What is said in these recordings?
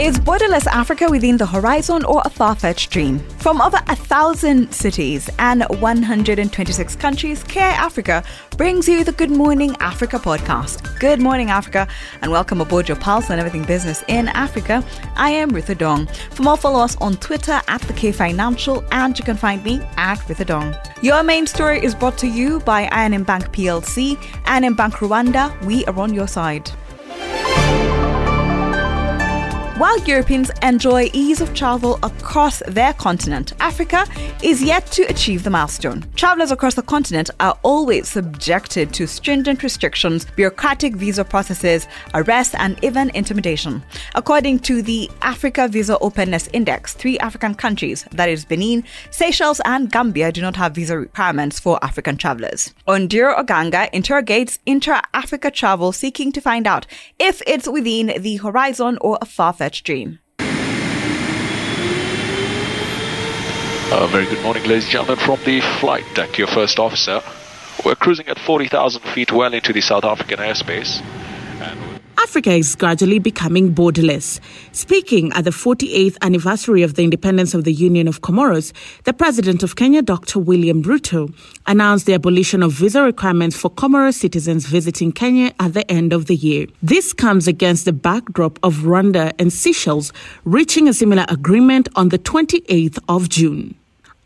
Is borderless Africa within the horizon or a far fetched dream? From over a thousand cities and 126 countries, KI Africa brings you the Good Morning Africa podcast. Good morning, Africa, and welcome aboard your pulse on everything business in Africa. I am Ritha Dong. For more, follow us on Twitter at the K Financial, and you can find me at Ritha Dong. Your main story is brought to you by I&M Bank PLC, and I&M Bank Rwanda. We are on your side. While Europeans enjoy ease of travel across their continent, Africa is yet to achieve the milestone. Travelers across the continent are always subjected to stringent restrictions, bureaucratic visa processes, arrest, and even intimidation. According to the Africa Visa Openness Index, three African countries, that is Benin, Seychelles, and Gambia, do not have visa requirements for African travelers. Ondiro Oganga interrogates intra Africa travel seeking to find out if it's within the horizon or a far fetched A very good morning, ladies and gentlemen, from the flight deck, your first officer. We're cruising at 40,000 feet well into the South African airspace. Africa is gradually becoming borderless. Speaking at the 48th anniversary of the independence of the Union of Comoros, the president of Kenya, Dr. William Ruto, announced the abolition of visa requirements for Comoros citizens visiting Kenya at the end of the year. This comes against the backdrop of Rwanda and Seychelles reaching a similar agreement on the 28th of June.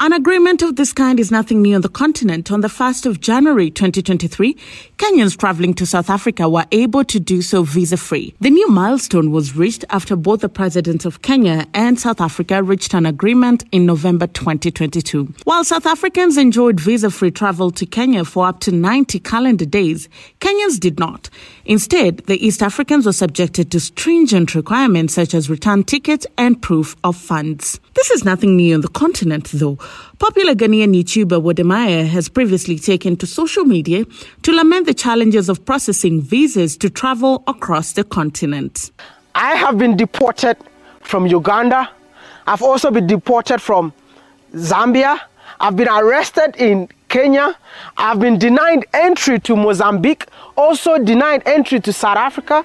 An agreement of this kind is nothing new on the continent. On the 1st of January 2023, Kenyans traveling to South Africa were able to do so visa free. The new milestone was reached after both the presidents of Kenya and South Africa reached an agreement in November 2022. While South Africans enjoyed visa free travel to Kenya for up to 90 calendar days, Kenyans did not. Instead, the East Africans were subjected to stringent requirements such as return tickets and proof of funds. This is nothing new on the continent, though. Popular Ghanaian YouTuber Wode has previously taken to social media to lament the challenges of processing visas to travel across the continent. I have been deported from Uganda. I've also been deported from Zambia. I've been arrested in Kenya. I've been denied entry to Mozambique, also denied entry to South Africa.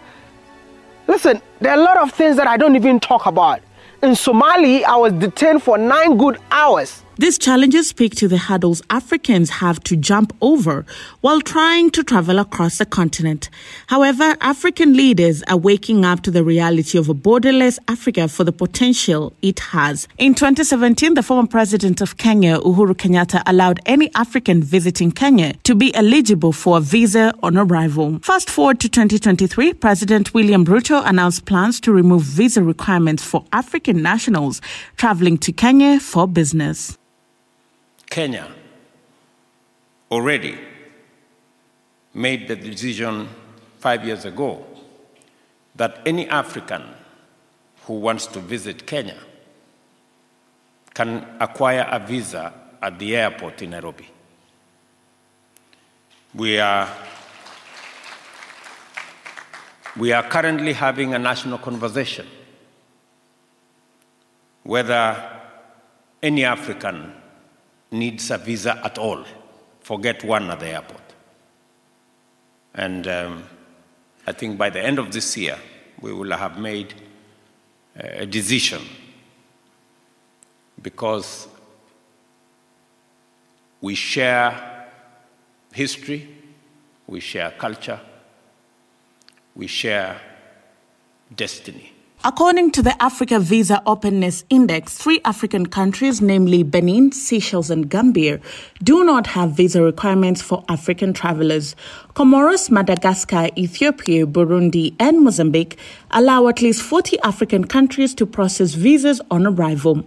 Listen, there are a lot of things that I don't even talk about. In Somali, I was detained for nine good hours. These challenges speak to the hurdles Africans have to jump over while trying to travel across the continent. However, African leaders are waking up to the reality of a borderless Africa for the potential it has. In 2017, the former president of Kenya, Uhuru Kenyatta, allowed any African visiting Kenya to be eligible for a visa on arrival. Fast forward to 2023, President William Ruto announced plans to remove visa requirements for African nationals traveling to Kenya for business. Kenya already made the decision five years ago that any African who wants to visit Kenya can acquire a visa at the airport in Nairobi. We are, we are currently having a national conversation whether any African needs a visa at all. Forget one at the airport. And um, I think by the end of this year, we will have made a decision because we share history, we share culture, we share destiny. According to the Africa Visa Openness Index, three African countries, namely Benin, Seychelles, and Gambia, do not have visa requirements for African travelers. Comoros, Madagascar, Ethiopia, Burundi, and Mozambique allow at least 40 African countries to process visas on arrival.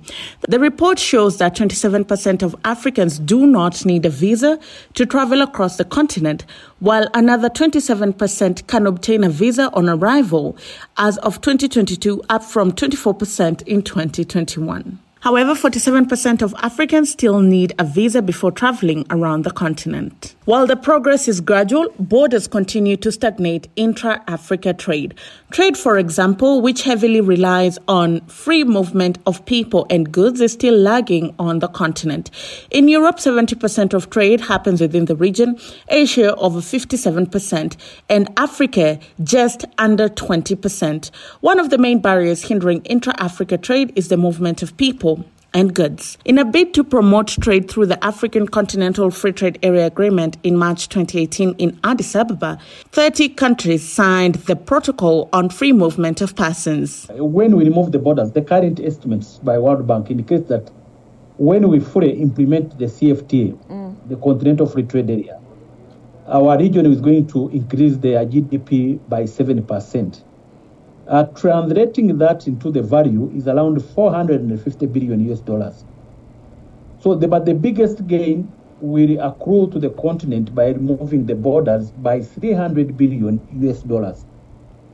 The report shows that 27% of Africans do not need a visa to travel across the continent, while another 27% can obtain a visa on arrival as of 2022, up from 24% in 2021. However, 47% of Africans still need a visa before traveling around the continent. While the progress is gradual, borders continue to stagnate intra Africa trade. Trade, for example, which heavily relies on free movement of people and goods, is still lagging on the continent. In Europe, 70% of trade happens within the region, Asia over 57%, and Africa just under 20%. One of the main barriers hindering intra Africa trade is the movement of people and goods. In a bid to promote trade through the African Continental Free Trade Area Agreement in March 2018 in Addis Ababa, 30 countries signed the Protocol on Free Movement of Persons. When we remove the borders, the current estimates by World Bank indicate that when we fully implement the CFTA, mm. the Continental Free Trade Area, our region is going to increase their GDP by 7%. Uh, translating that into the value is around 450 billion US dollars. So, the, but the biggest gain will accrue to the continent by removing the borders by 300 billion US dollars.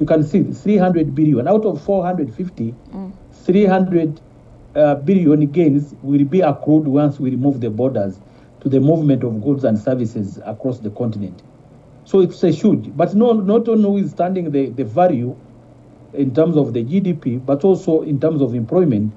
You can see 300 billion out of 450, mm. 300 uh, billion gains will be accrued once we remove the borders to the movement of goods and services across the continent. So it's a huge, but no, not notwithstanding the, the value in terms of the GDP, but also in terms of employment,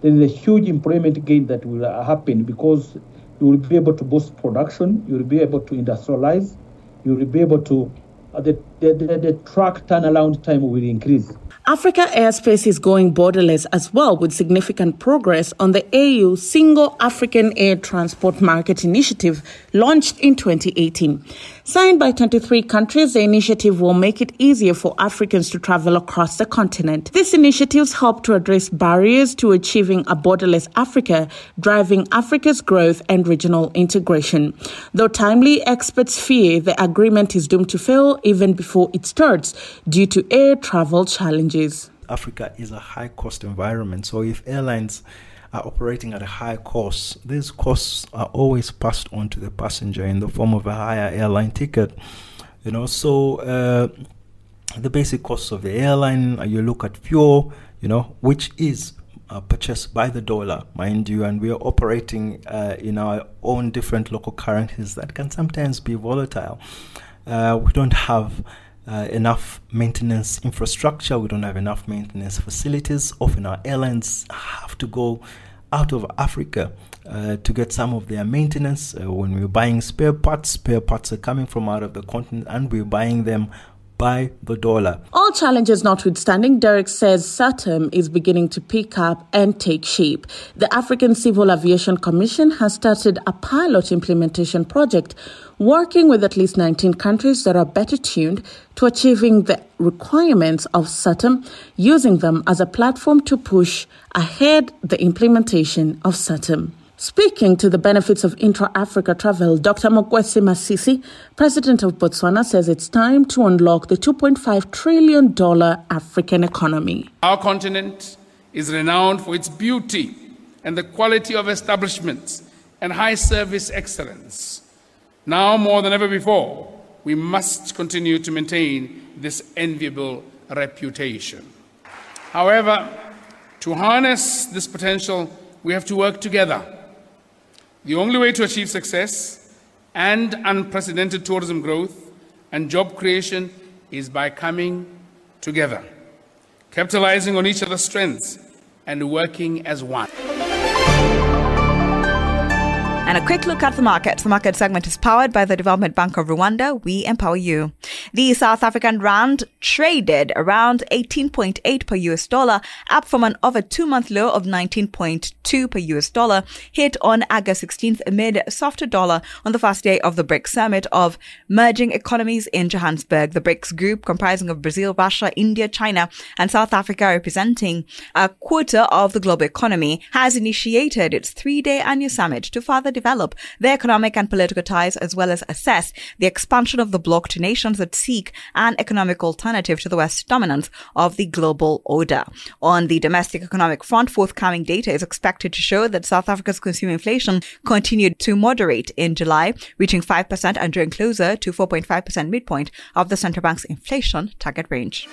there is a huge employment gain that will happen because you will be able to boost production, you will be able to industrialize, you will be able to, the, the, the, the truck turnaround time will increase. Africa airspace is going borderless as well, with significant progress on the AU Single African Air Transport Market Initiative launched in 2018. Signed by 23 countries, the initiative will make it easier for Africans to travel across the continent. These initiatives help to address barriers to achieving a borderless Africa, driving Africa's growth and regional integration. Though timely, experts fear the agreement is doomed to fail even before it starts due to air travel challenges. Africa is a high cost environment, so if airlines are operating at a high cost, these costs are always passed on to the passenger in the form of a higher airline ticket. You know, so uh, the basic costs of the airline, uh, you look at fuel, you know, which is uh, purchased by the dollar, mind you, and we are operating uh, in our own different local currencies that can sometimes be volatile. Uh, we don't have uh, enough maintenance infrastructure, we don't have enough maintenance facilities. Often our airlines have to go out of Africa uh, to get some of their maintenance. Uh, when we're buying spare parts, spare parts are coming from out of the continent and we're buying them by the dollar. All challenges notwithstanding, Derek says SAATM is beginning to pick up and take shape. The African Civil Aviation Commission has started a pilot implementation project working with at least 19 countries that are better tuned to achieving the requirements of SAATM, using them as a platform to push ahead the implementation of SAATM. Speaking to the benefits of intra Africa travel, Dr. Mokgweetsi Masisi, President of Botswana, says it's time to unlock the $2.5 trillion African economy. Our continent is renowned for its beauty and the quality of establishments and high service excellence. Now more than ever before, we must continue to maintain this enviable reputation. However, to harness this potential, we have to work together the only way to achieve success and unprecedented tourism growth and job creation is by coming together, capitalizing on each other's strengths, and working as one. And a quick look at the market. The market segment is powered by the Development Bank of Rwanda. We empower you. The South African rand traded around 18.8 per US dollar, up from an over two month low of 19.2 per US dollar, hit on August 16th amid a softer dollar on the first day of the BRICS summit of merging economies in Johannesburg. The BRICS group comprising of Brazil, Russia, India, China, and South Africa representing a quarter of the global economy has initiated its three day annual summit to further develop their economic and political ties as well as assess the expansion of the bloc to nations that seek an economic alternative to the West dominance of the global order. On the domestic economic front, forthcoming data is expected to show that South Africa's consumer inflation continued to moderate in July, reaching 5% and drawing closer to 4.5% midpoint of the central bank's inflation target range.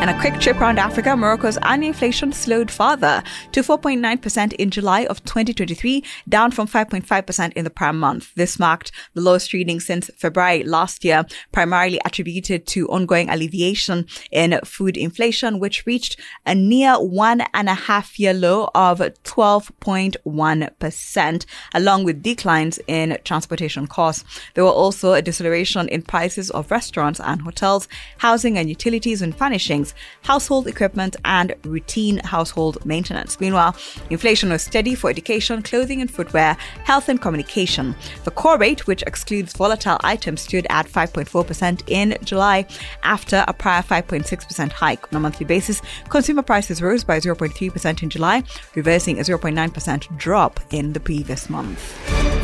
And a quick trip around Africa, Morocco's annual inflation slowed further to 4.9% in July of 2023, down from 5.5% in the prior month. This marked the lowest reading since February last year, primarily attributed to ongoing alleviation in food inflation, which reached a near one and a half year low of 12.1%, along with declines in transportation costs. There were also a deceleration in prices of restaurants and hotels, housing and utilities and furnishings household equipment, and routine household maintenance. Meanwhile, inflation was steady for education, clothing and footwear, health and communication. The core rate, which excludes volatile items, stood at 5.4% in July after a prior 5.6% hike. On a monthly basis, consumer prices rose by 0.3% in July, reversing a 0.9% drop in the previous month.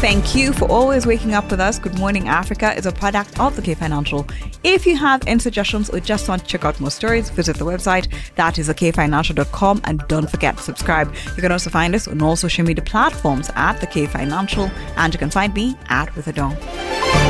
Thank you for always waking up with us. Good Morning Africa is a product of the K Financial. If you have any suggestions or just want to check out more stories, visit the website. That is thekfinancial.com and don't forget to subscribe. You can also find us on all social media platforms at the K Financial and you can find me at Ritha Dong.